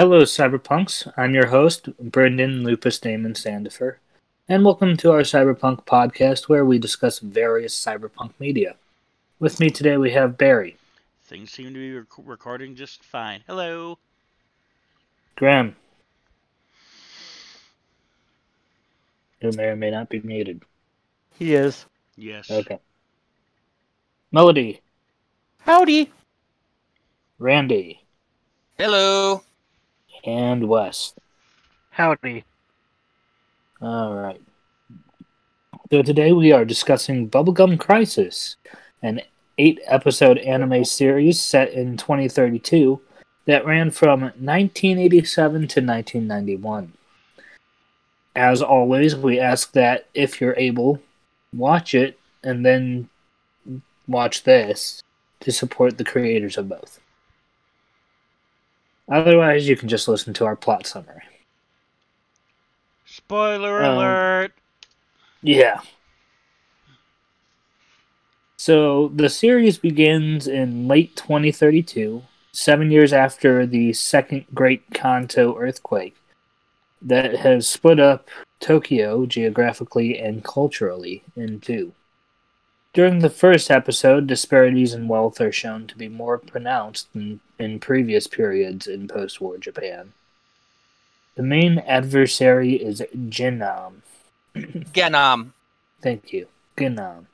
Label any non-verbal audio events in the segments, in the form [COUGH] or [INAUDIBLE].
Hello, Cyberpunks. I'm your host, Brenden Lupus Daemon Sandifer, and welcome to our Cyberpunk podcast where we discuss various cyberpunk media. With me today we have Barry, Things seem to be rec- recording just fine. Hello. Grim, who may or may not be muted. He is. Yes. Okay. Melody, Howdy. Randy, Hello. And Wes. Howdy. All right. So today we are discussing Bubblegum Crisis, an eight episode anime series set in 2032 that ran from 1987 to 1991. As always, we ask that if you're able, watch it and then watch this to support the creators of both. Otherwise, you can just listen to our plot summary. Spoiler Um, alert. Yeah. So the series begins in late 2032, seven years after the second Great Kanto earthquake that has split up Tokyo geographically and culturally in two. During the first episode, disparities in wealth are shown to be more pronounced than in previous periods in post war Japan. The main adversary is Jinnam, [CLEARS THROAT] Genom. Thank you. Genom.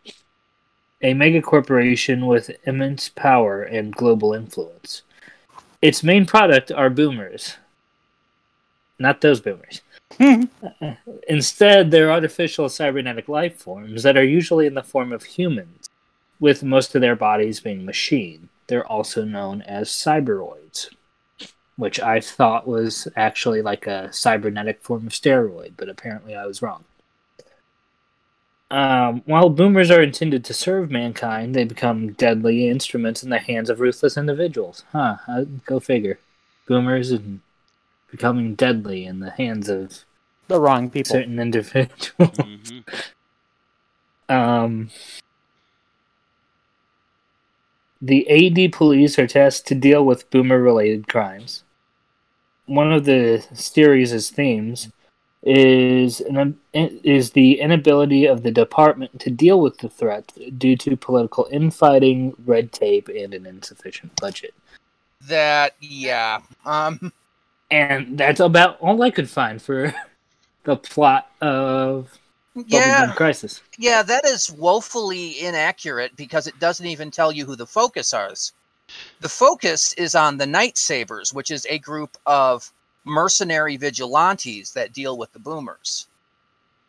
A megacorporation with immense power and global influence. Its main product are boomers. Not those boomers. Instead, they're artificial cybernetic life forms that are usually in the form of humans, with most of their bodies being machine. They're also known as cyberoids, which I thought was actually like a cybernetic form of steroid, but apparently I was wrong. Um, while boomers are intended to serve mankind, they become deadly instruments in the hands of ruthless individuals. Huh, uh, go figure. Boomers and becoming deadly in the hands of The wrong people. certain individuals. hmm [LAUGHS] Um, the AD police are tasked to deal with boomer related crimes. One of the series' themes is an, is the inability of the department to deal with the threat due to political infighting, red tape, and an insufficient budget. That yeah. Um. And that's about all I could find for [LAUGHS] the plot of Yeah. Bubblegum Crisis. Yeah. That is woefully inaccurate because it doesn't even tell you who the focus is. The focus is on the Knight Sabers, which is a group of mercenary vigilantes that deal with the boomers.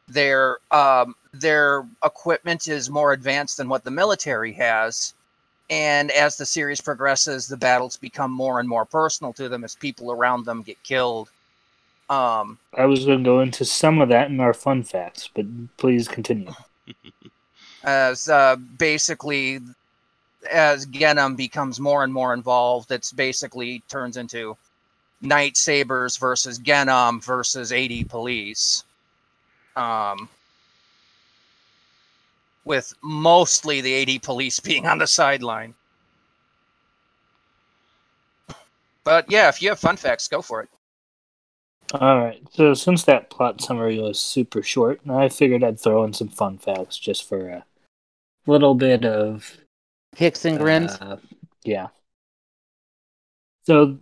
Their um, their equipment is more advanced than what the military has, and as the series progresses, the battles become more and more personal to them as people around them get killed. Um, I was going to go into some of that in our fun facts, but please continue. [LAUGHS] as uh, basically as Genom becomes more and more involved, it's basically turns into Knight Sabers versus Genom versus AD Police. Um, with mostly the AD Police [LAUGHS] being on the sideline. But yeah, if you have fun facts, go for it. All right. So since that plot summary was super short, I figured I'd throw in some fun facts just for a little bit of Hicks and grins. uh, yeah. So,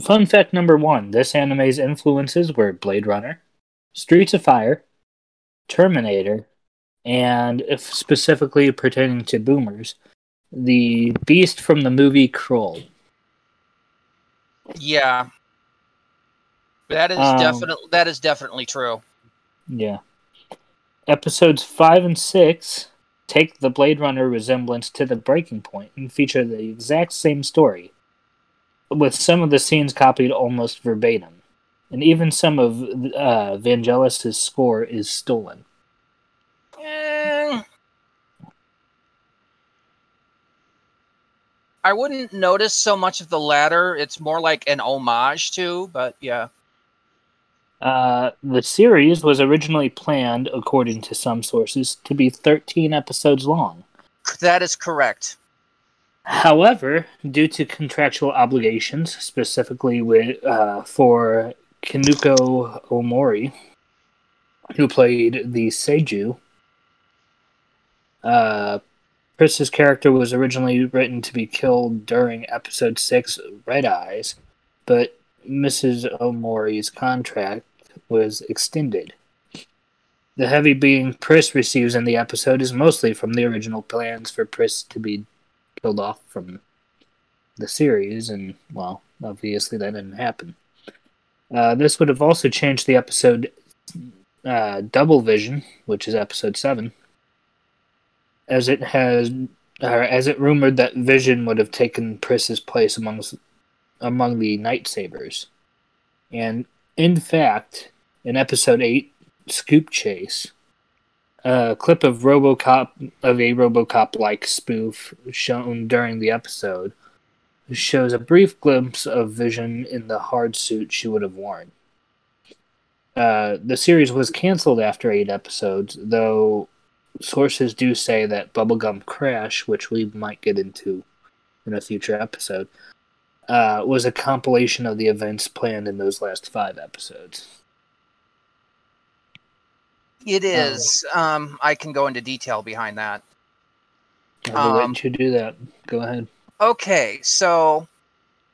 fun fact number one: this anime's influences were Blade Runner, Streets of Fire, Terminator, and if specifically pertaining to boomers, the Beast from the movie Krull. Yeah. That is Um, definitely that is definitely true. Yeah. Episodes 5 and 6 take the Blade Runner resemblance to the breaking point and feature the exact same story, with some of the scenes copied almost verbatim. And even some of uh, Vangelis' score is stolen. Eh, I wouldn't notice so much of the latter. It's more like an homage to, but yeah. Uh, the series was originally planned, according to some sources, to be 13 episodes long. That is correct. However, due to contractual obligations, specifically with uh, for Kinuko Omori, who played the Seiju, uh, Pris's character was originally written to be killed during episode six, Red Eyes, but Mrs. Omori's contract was extended. The heavy being Pris receives in the episode is mostly from the original plans for Pris to be killed off from the series, and well, obviously that didn't happen. Uh, this would have also changed the episode uh, Double Vision, which is episode seven, as it has, or as it rumored that Vision would have taken Pris's place amongst among the Knight Sabers, and in fact, in episode eight, Scoop Chase, a clip of RoboCop of a RoboCop-like spoof shown during the episode shows a brief glimpse of Vision in the hard suit she would have worn. Uh, the series was canceled after eight episodes, though sources do say that Bubblegum Crash, which we might get into in a future episode, uh, was a compilation of the events planned in those last five episodes. It is. Um, I can go into detail behind that. I'll Um, let you do that. Go ahead. Okay, so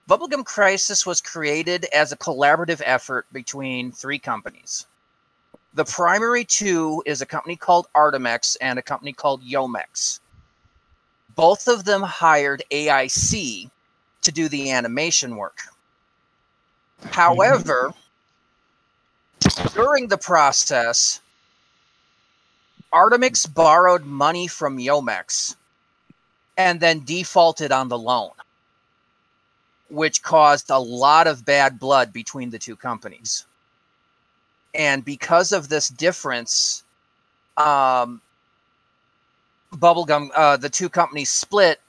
Bubblegum Crisis was created as a collaborative effort between three companies. The primary two is a company called Artmic and a company called Youmex. Both of them hired AIC to do the animation work. However, during the process, Artmic borrowed money from Youmex and then defaulted on the loan, which caused a lot of bad blood between the two companies. And because of this difference, um, Bubblegum, uh, the two companies split,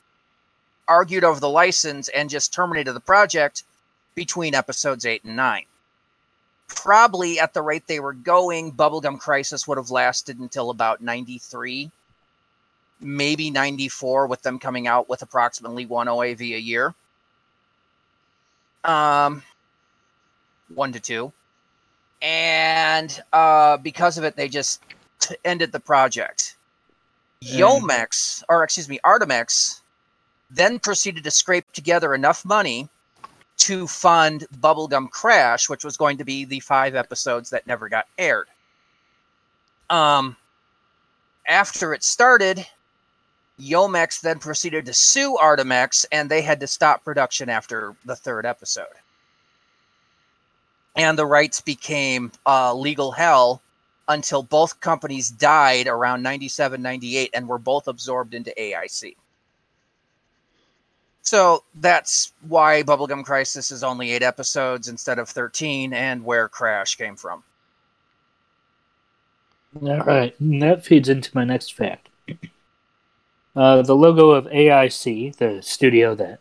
argued over the license, and just terminated the project between episodes eight and nine. Probably at the rate they were going, Bubblegum Crisis would have lasted until about 93 maybe 94 with them coming out with approximately one OAV a year. Um, one to two. And uh, because of it, they just t- ended the project. Youmex, or excuse me, Artmic, then proceeded to scrape together enough money to fund Bubblegum Crash, which was going to be the five episodes that never got aired. Um, after it started, Youmex then proceeded to sue Artmic, and they had to stop production after the third episode. And the rights became uh, legal hell until both companies died around 97, 98, and were both absorbed into AIC. So that's why Bubblegum Crisis is only eight episodes instead of 13, and where Crash came from. All right, and that feeds into my next fact. Uh, the logo of AIC, the studio that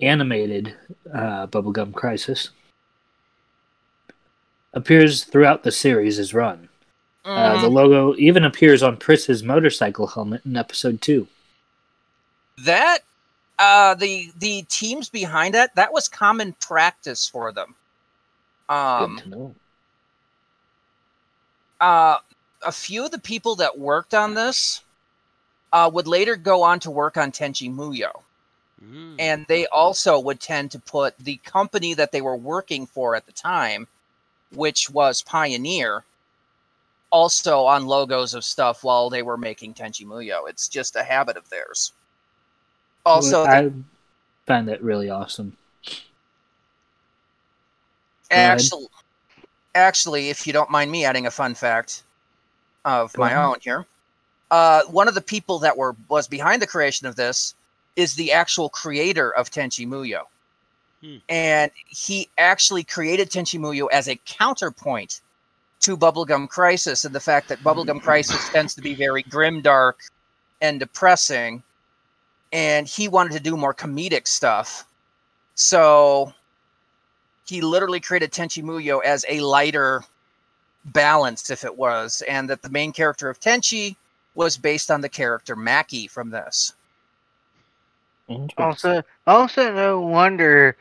animated uh, Bubblegum Crisis, appears throughout the series as run. Uh, the Mm, logo even appears on Pris's motorcycle helmet in episode two. that uh the the teams behind that that was common practice for them um Good to know. uh a few of the people that worked on this uh would later go on to work on tenchi muyo Mm. and they also would tend to put the company that they were working for at the time which was pioneer also on logos of stuff while they were making tenchi muyo. It's just a habit of theirs. Also I find that really awesome. Actually, actually, if you don't mind me adding a fun fact of my own here, uh, one of the people that were was behind the creation of this is the actual creator of Tenchi Muyo, Hmm. and he actually created Tenchi Muyo as a counterpoint to Bubblegum Crisis, and the fact that Bubblegum Crisis tends to be very grim, dark, and depressing, and he wanted to do more comedic stuff, so he literally created Tenchi Muyo as a lighter balance, if it was, and that the main character of Tenchi was based on the character Maki from this. Interesting. Also, also no wonder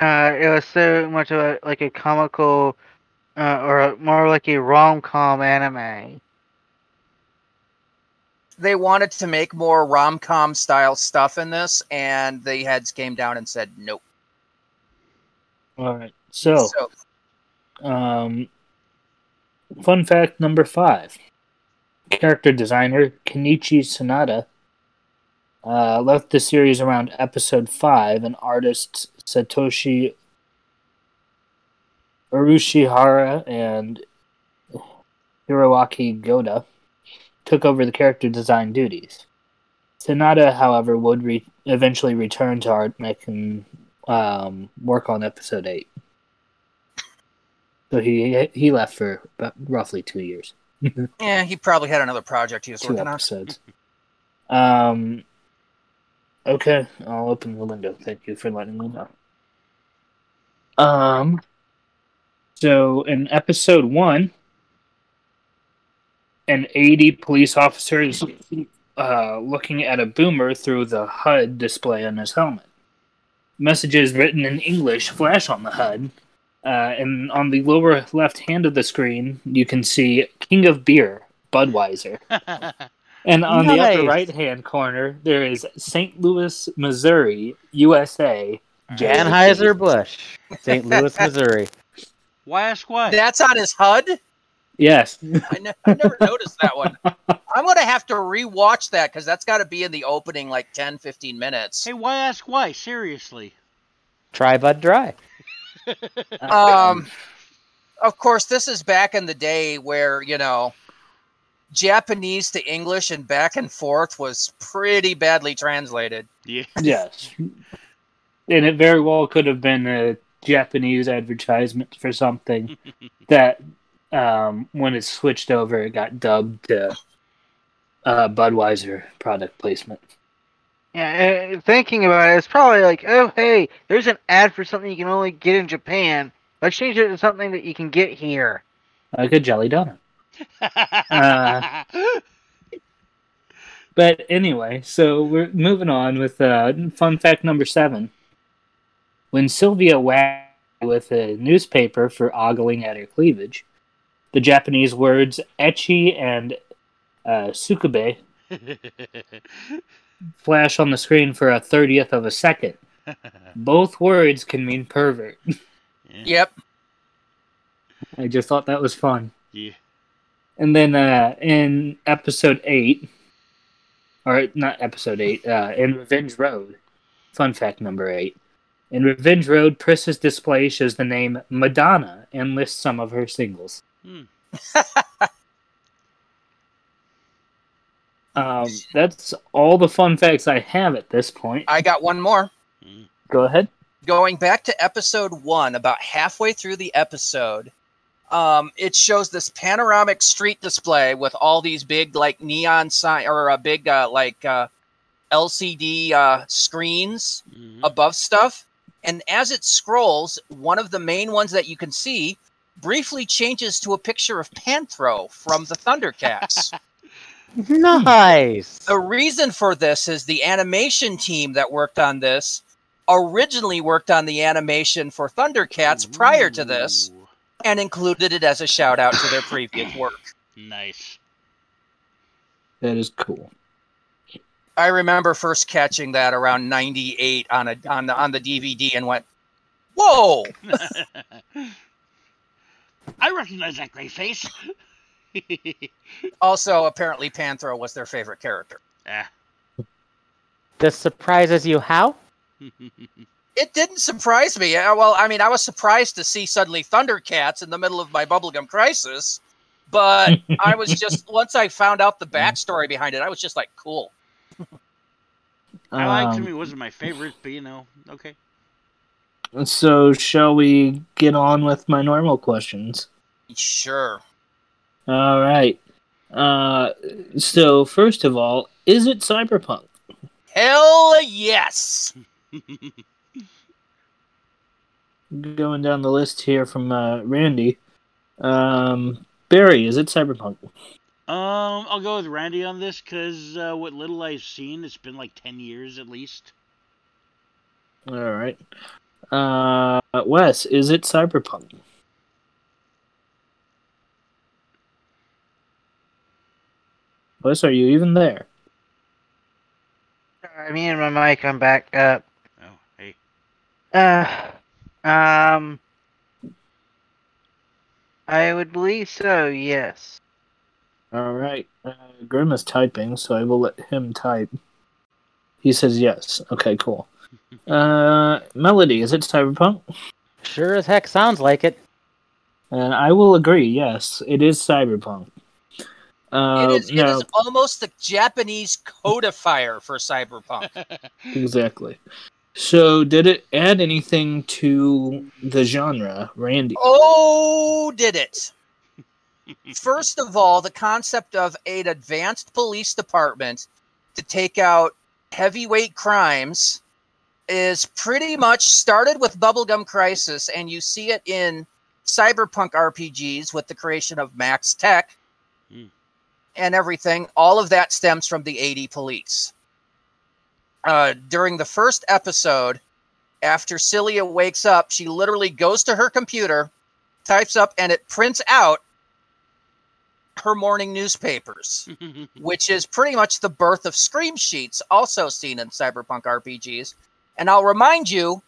uh, it was so much of a like a comical uh, or a, more like a rom com anime. They wanted to make more rom com style stuff in this, and the heads came down and said nope. All right. So, So, um, fun fact number five: character designer Kenichi Sonoda uh, left the series around episode five, and artists Satoshi Urushihara and Hiroaki Goda took over the character design duties. Sonoda, however, would re- eventually return to art and um, work on episode eight. So he he left for about roughly two years, [LAUGHS] yeah, he probably had another project he was two working on. episodes. Um. Okay, I'll open the window. Thank you for letting me know. Um. So in episode one, an AD police officer is uh, looking at a boomer through the HUD display on his helmet. Messages written in English flash on the HUD, uh, and on the lower left hand of the screen, you can see King of Beer, Budweiser. [LAUGHS] And on the upper right hand corner, there is St. Louis, Missouri, USA. Anheuser Busch, St. Louis, [LAUGHS] Missouri. why ask why? That's on his HUD. Yes. I, ne- I never noticed that one. [LAUGHS] I'm gonna have to rewatch that because that's got to be in the opening like 10, 15 minutes. Hey, why ask why? Seriously. Try Bud Dry. [LAUGHS] Um, of course, this is back in the day where you know Japanese to English and back and forth was pretty badly translated. Yeah. yes. And it very well could have been a Japanese advertisement for something [LAUGHS] that, um, when it switched over, it got dubbed to uh, Budweiser product placement. Yeah, uh, thinking about it, it's probably like, oh hey, there's an ad for something you can only get in Japan. Let's change it to something that you can get here. Like a jelly donut. Uh, But anyway, so we're moving on with uh, fun fact number seven. When Sylvia whacked with a newspaper for ogling at her cleavage, the Japanese words "echi" and uh, "sukube" [LAUGHS] flash on the screen for a thirtieth of a second. Both words can mean pervert. Yep. I just thought that was fun. yeah. And then uh, in episode eight, or not episode eight, uh, in Revenge Road, fun fact number eight. In Revenge Road, Pris's display shows the name Madonna and lists some of her singles. Hmm. [LAUGHS] Um, that's all the fun facts I have at this point. I got one more. Mm. Go ahead. Going back to episode one, about halfway through the episode, um, it shows this panoramic street display with all these big like neon sign or a big uh, like uh, LCD uh, screens Mhm. above stuff. And as it scrolls, one of the main ones that you can see briefly changes to a picture of Panthro from the Thundercats. [LAUGHS] Nice. the reason for this is the animation team that worked on this originally worked on the animation for Thundercats prior to this Ooh, and included it as a shout out to their previous work. Nice. That is cool. I remember first catching that around 98 on a on the on the DVD and went, "Whoa!" [LAUGHS] I recognize that gray face. [LAUGHS] Also, apparently Panthro was their favorite character. ah. This surprises you how? [LAUGHS] It didn't surprise me. Uh, Well, I mean, I was surprised to see suddenly Thundercats in the middle of my bubblegum crisis, but [LAUGHS] I was just once I found out the backstory behind it, I was just like, "Cool." [LAUGHS] I liked Um, him. He wasn't my favorite, but you know, okay. So, shall we get on with my normal questions? Sure. All right. Uh, so first of all, is it cyberpunk? Hell yes. [LAUGHS] Going down the list here from uh, Randy. Um, Barry, is it cyberpunk? Um, I'll go with Randy on this because uh, what little I've seen, it's been like ten years at least. All right. Uh, Wes, is it cyberpunk? Wes, are you even there? I mean, my mic, I'm back up. Oh, hey. Uh, um, I would believe so. Yes. All right. Uh, Grim is typing, so I will let him type. He says yes. Okay, cool. [LAUGHS] Uh, Melody, is it cyberpunk? Sure as heck sounds like it. And I will agree. Yes, it is cyberpunk. Uh, it, is, it now- is almost the Japanese codifier for cyberpunk. [LAUGHS] exactly. So, did it add anything to the genre, Randy? Oh, did it? First of all, the concept of an advanced police department to take out heavyweight crimes is pretty much started with Bubblegum Crisis, and you see it in cyberpunk RPGs with the creation of Max-Tac Hmm. and everything. All of that stems from the AD police. Uh, during the first episode, after Sylia wakes up, she literally goes to her computer, types up, and it prints out her morning newspapers, [LAUGHS] which is pretty much the birth of Scream Sheets, also seen in cyberpunk RPGs. And I'll remind you,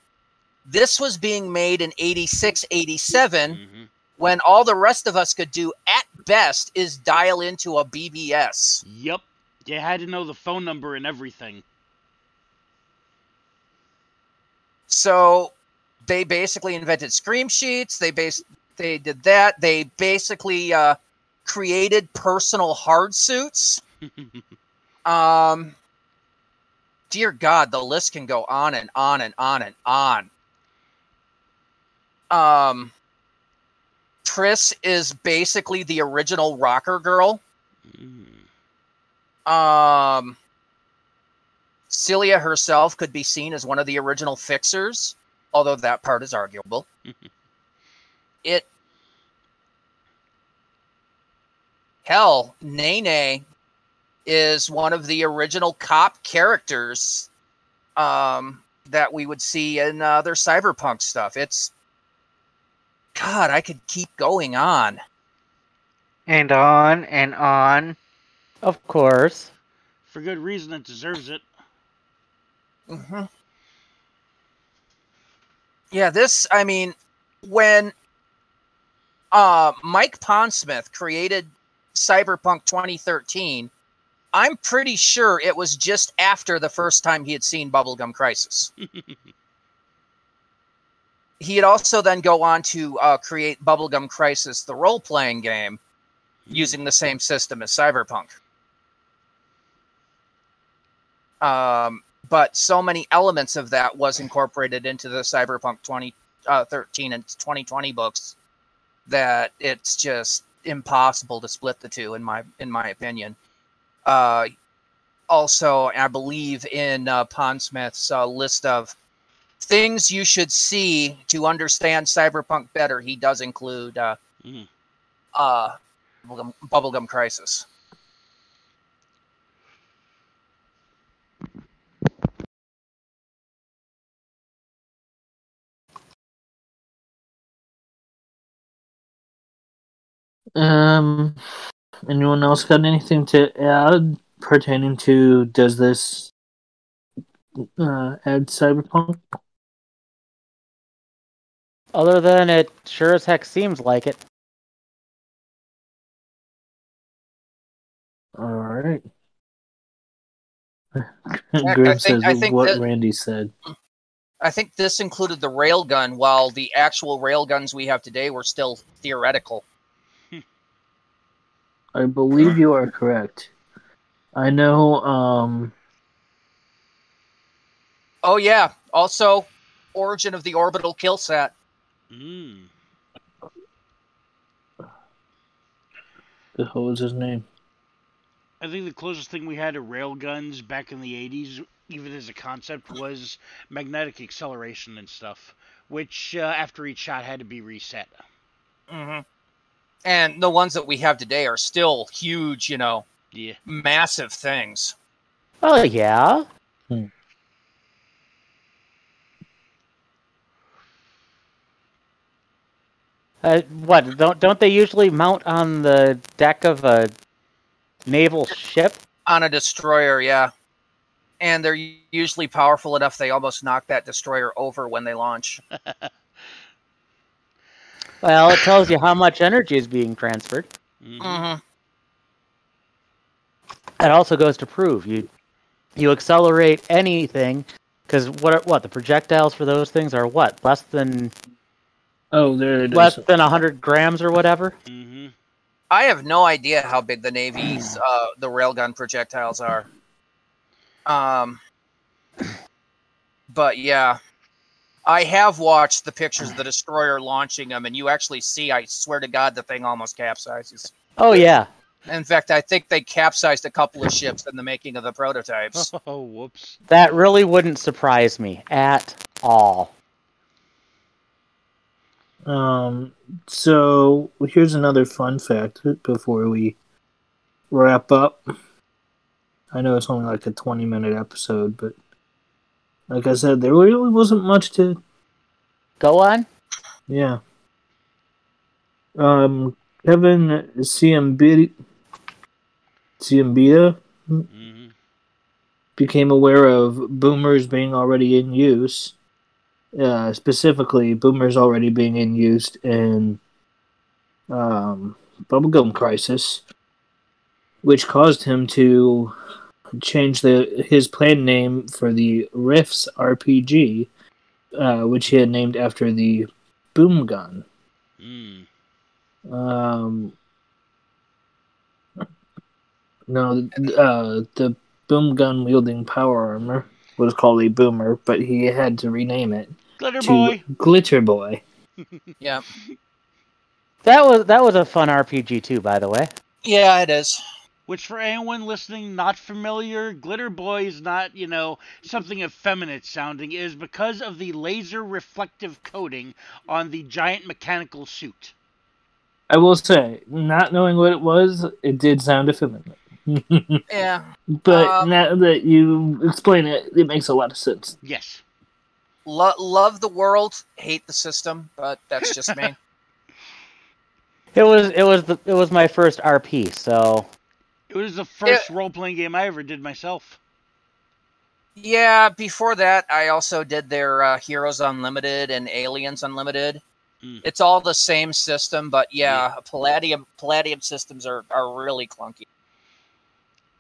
this was being made in 86, 87, Mhm. when all the rest of us could do at best is dial into a BBS. Yep. You had to know the phone number and everything. So they basically invented Scream Sheets. They base they did that. They basically uh, created personal hard suits. [LAUGHS] Um, dear God, the list can go on and on and on and on. Um, Pris is basically the original rocker girl. Mm. Um, Sylia herself could be seen as one of the original fixers, although that part is arguable. [LAUGHS] it hell, Nene is one of the original cop characters um, that we would see in other cyberpunk stuff. It's God, I could keep going on. And on and on. Of course. For good reason, it deserves it. Hmm Yeah, this, I mean, when uh, Mike Pondsmith created Cyberpunk 2013, I'm pretty sure it was just after the first time he had seen Bubblegum Crisis. [LAUGHS] he had also then go on to uh, create Bubblegum Crisis, the role-playing game, using the same system as Cyberpunk. Um, but so many elements of that was incorporated into the Cyberpunk 2013 and 2020 books that it's just impossible to split the two in my in my opinion. Uh, also, I believe in uh, Pondsmith's uh, list of things you should see to understand Cyberpunk better. He does include uh, Mm. uh, Bubblegum, Bubblegum Crisis. Um, anyone else got anything to add pertaining to does this uh, add cyberpunk? Other than it sure as heck seems like it. All right. I Grim think- says I think what that- Randy said. I think this included the railgun, while the actual railguns we have today were still theoretical. I believe you are correct. I know. Um, Oh yeah. Also, origin of the orbital kill set. Mm. the hell was his name? I think the closest thing we had to railguns back in the 80s, even as a concept, was magnetic acceleration and stuff, which uh, after each shot had to be reset. Mm-hmm and the ones that we have today are still huge, you know, yeah. massive things. Oh yeah. Hmm. Uh, what don't don't they usually mount on the deck of a naval ship? On a destroyer, yeah. And they're usually powerful enough they almost knock that destroyer over when they launch. [LAUGHS] Well, it tells you how much energy is being transferred. Mhm. hmm It also goes to prove you you accelerate anything because what are- what the projectiles for those things are what less than Oh, there it is. less than hundred grams or whatever. Mhm. I have no idea how big the Navy's uh, the railgun projectiles are. Um, but yeah, I have watched the pictures of the destroyer launching them, and you actually see. I swear to God, the thing almost capsizes. Oh yeah, In fact, I think they capsized a couple of ships in the making of the prototypes. [LAUGHS] Oh, whoops. that really wouldn't surprise me at all. Um, so here's another fun fact before we wrap up. I know it's only like a 20 minute episode, but like I said, there really wasn't much to, Go on. yeah. Um, Kevin Siembieda, Siembieda hmm became aware of boomers being already in use. Uh, specifically, boomers already being in use in um, Bubblegum Crisis, which caused him to change the his plan name for the Rifts RPG, uh, which he had named after the boom gun. Mm. Um, no, uh, the boom gun wielding power armor was called a boomer, but he had to rename it Glitter to boy. Glitter Boy. [LAUGHS] yeah, That was that was a fun RPG too, by the way. yeah, it is. Which, for anyone listening not familiar, Glitter Boy is not, you know, something effeminate sounding. It is because of the laser reflective coating on the giant mechanical suit. I will say, not knowing what it was, it did sound effeminate. [LAUGHS] Yeah, but Uh, now that you explain it, it makes a lot of sense. Yes. Lo- love the world, hate the system, but that's just me. [LAUGHS] It was it was the, it was my first RP, so It was the first role playing game I ever did myself. Yeah, before that, I also did their uh, Heroes Unlimited and Aliens Unlimited. Mm. It's all the same system, but yeah, Palladium Palladium systems are, are really clunky.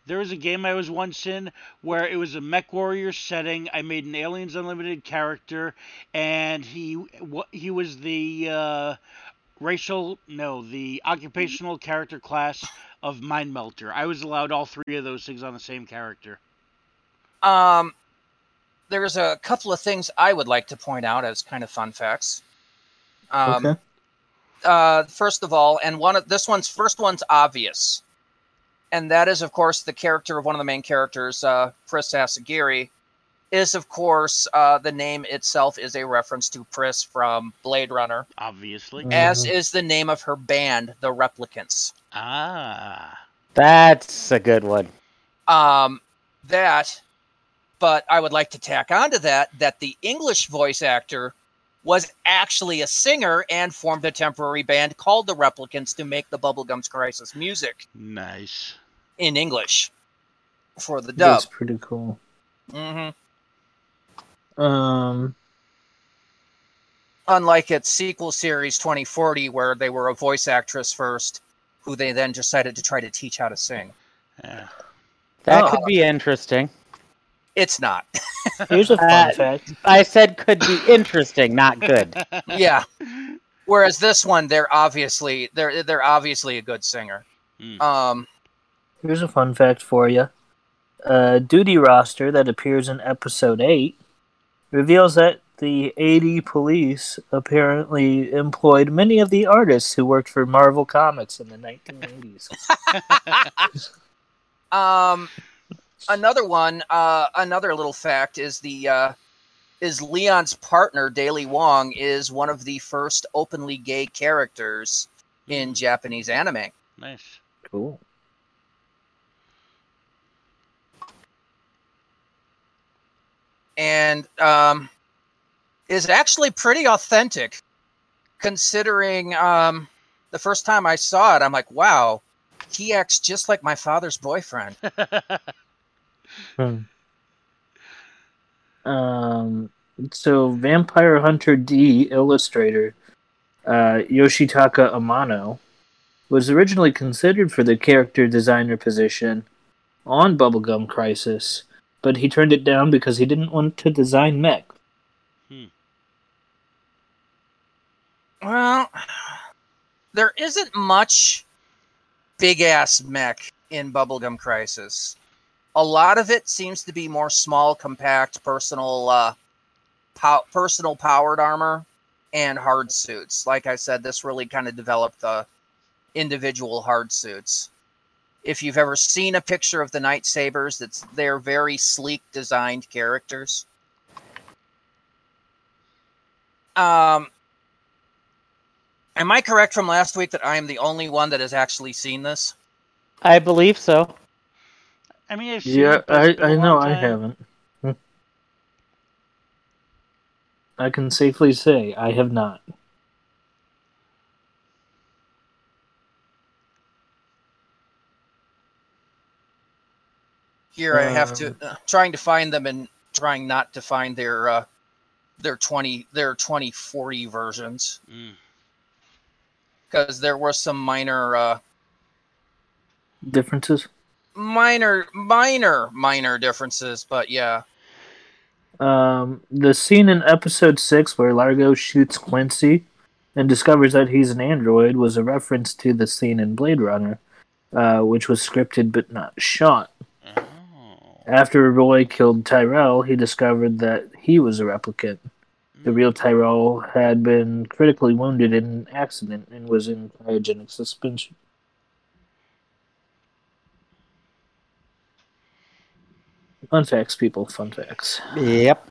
There was a game I was once in where it was a Mech Warrior setting. I made an Aliens Unlimited character, and he he was the uh, racial no the occupational character class of Mind Melter. I was allowed all three of those things on the same character. Um, there's a couple of things I would like to point out as kind of fun facts. Um, okay. uh, first of all, and one of this one's first one's obvious, and that is, of course, the character of one of the main characters, uh, Pris Asagiri, is of course uh, the name itself is a reference to Pris from Blade Runner, Obviously. Mm. as is the name of her band, the Replicants. Ah. that's a good one. Um, that, but I would like to tack onto that that the English voice actor was actually a singer and formed a temporary band called the Replicants to make the Bubblegums Crisis music Nice. in English for the dub. That's pretty cool. hmm Um, Unlike its sequel series 2040, where they were a voice actress first, who they then decided to try to teach how to sing. Yeah. That Oh. could be interesting. It's not. [LAUGHS] here's a fun Uh, fact. I said could be interesting, not good. [LAUGHS] yeah. Whereas this one, they're obviously they're they're obviously a good singer. Hmm. Um, Here's a fun fact for you. A duty roster that appears in episode 8 reveals that the AD police apparently employed many of the artists who worked for Marvel Comics in the 1980s. [LAUGHS] [LAUGHS] Um, another one, uh, another little fact is the uh, is Leon's partner Daley Wong is one of the first openly gay characters in Japanese anime. Nice. cool. And um, is actually pretty authentic considering um, the first time I saw it, I'm like, wow, he acts just like my father's boyfriend. [LAUGHS] Um, so Vampire Hunter D illustrator uh, Yoshitaka Amano was originally considered for the character designer position on Bubblegum Crisis, but he turned it down because he didn't want to design mech. Hmm. Well, there isn't much big ass mech in Bubblegum Crisis. A lot of it seems to be more small, compact, personal, uh, pow- personal powered armor and hard suits. Like I said, this really kind of developed the individual hard suits. If you've ever seen a picture of the Knight Sabers, that's they're very sleek designed characters. Um, am I correct from last week that I am the only one that has actually seen this? I believe so. I mean, I've seen Yeah, it, but I, it's been a I know long I haven't. [LAUGHS] I can safely say I have not. Here I have to uh, trying to find them and trying not to find their uh, their twenty their twenty forty versions Mm. because there were some minor uh, Differences? minor minor minor differences, but yeah. Um, the scene in episode six where Largo shoots Quincy and discovers that he's an android was a reference to the scene in Blade Runner, uh, which was scripted but not shot. After Roy killed Tyrell, he discovered that he was a replicant. The real Tyrell had been critically wounded in an accident and was in cryogenic suspension. Fun facts, people. Fun facts. Yep.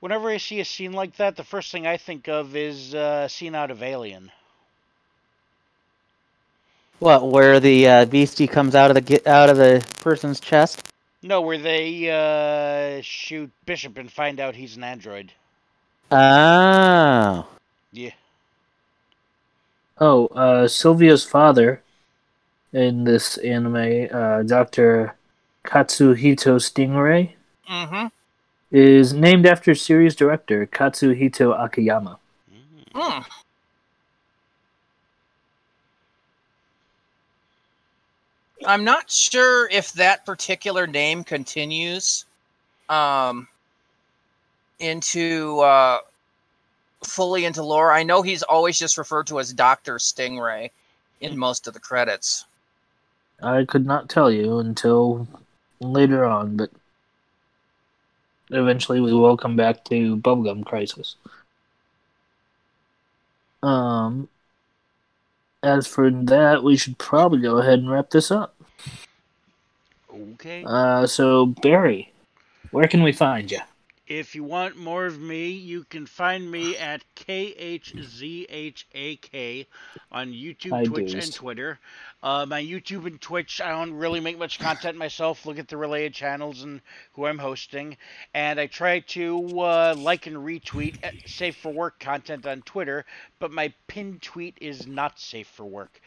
Whenever I see a scene like that, the first thing I think of is uh, a scene out of Alien. What? Where the uh, beastie comes out of the get out of the person's chest? No, where they uh, shoot Bishop and find out he's an android. Oh. Yeah. Oh, uh, Sylvia's father in this anime, uh, Dr. Katsuhito Stingray, Mm-hmm. is named after series director Katsuhito Akiyama. Mm. I'm not sure if that particular name continues um, into uh, fully into lore. I know he's always just referred to as Doctor Stingray in most of the credits. I could not tell you until later on, but eventually we will come back to Bubblegum Crisis. Um, as for that, we should probably go ahead and wrap this up. Okay. Uh, so Barry, where can we find you? If you want more of me, you can find me at KHZHAK on YouTube, Hi, Twitch, and Twitter. Uh, my YouTube and Twitch, I don't really make much content myself. Look at the related channels and who I'm hosting. And I try to uh, like and retweet uh, safe for work content on Twitter, but my pinned tweet is not safe for work.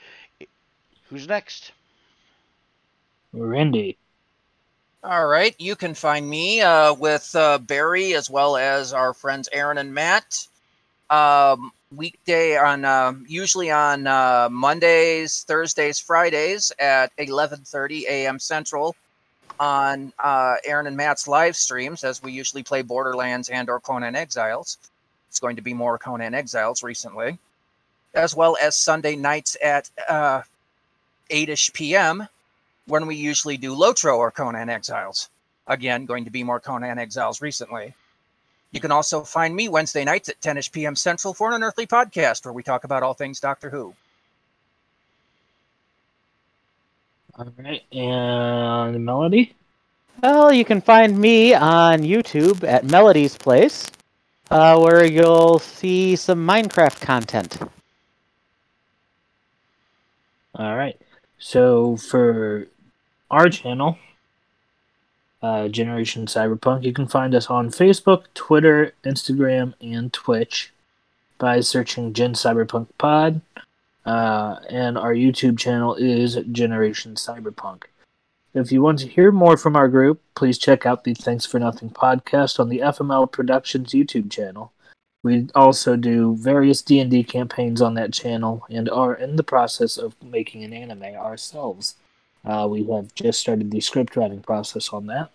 Who's next? Randy. All right, you can find me uh, with uh, Barry as well as our friends Aaron and Matt. Um, weekday on uh, usually on uh, Mondays, Thursdays, Fridays at 11:30 a.m. Central on uh, Aaron and Matt's live streams as we usually play Borderlands and or Conan Exiles. It's going to be more Conan Exiles recently, as well as Sunday nights at uh, 8ish p.m when we usually do Lotro or Conan Exiles. Again, going to be more Conan Exiles recently. You can also find me Wednesday nights at 10ish p.m. Central for an Unearthly podcast where we talk about all things Doctor Who. All right, and Melody. Well, you can find me on YouTube at Melody's Place, uh, where you'll see some Minecraft content. All right. So for our channel, uh, Generation Cyberpunk, you can find us on Facebook, Twitter, Instagram, and Twitch. by searching Gen Cyberpunk Pod. Uh, and our YouTube channel is Generation Cyberpunk. If you want to hear more from our group, please check out the Thanks for Nothing podcast on the FML Productions YouTube channel. We also do various D&D campaigns on that channel and are in the process of making an anime ourselves. Uh, we have just started the script writing process on that.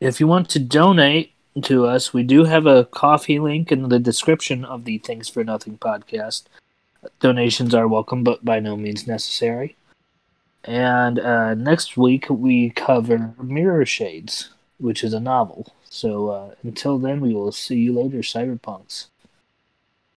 If you want to donate to us, we do have a coffee link in the description of the Thanks for Nothing podcast. Donations are welcome, but by no means necessary. And uh, next week we cover Mirrorshades, which is a novel. So uh, until then, we will see you later, Cyberpunks.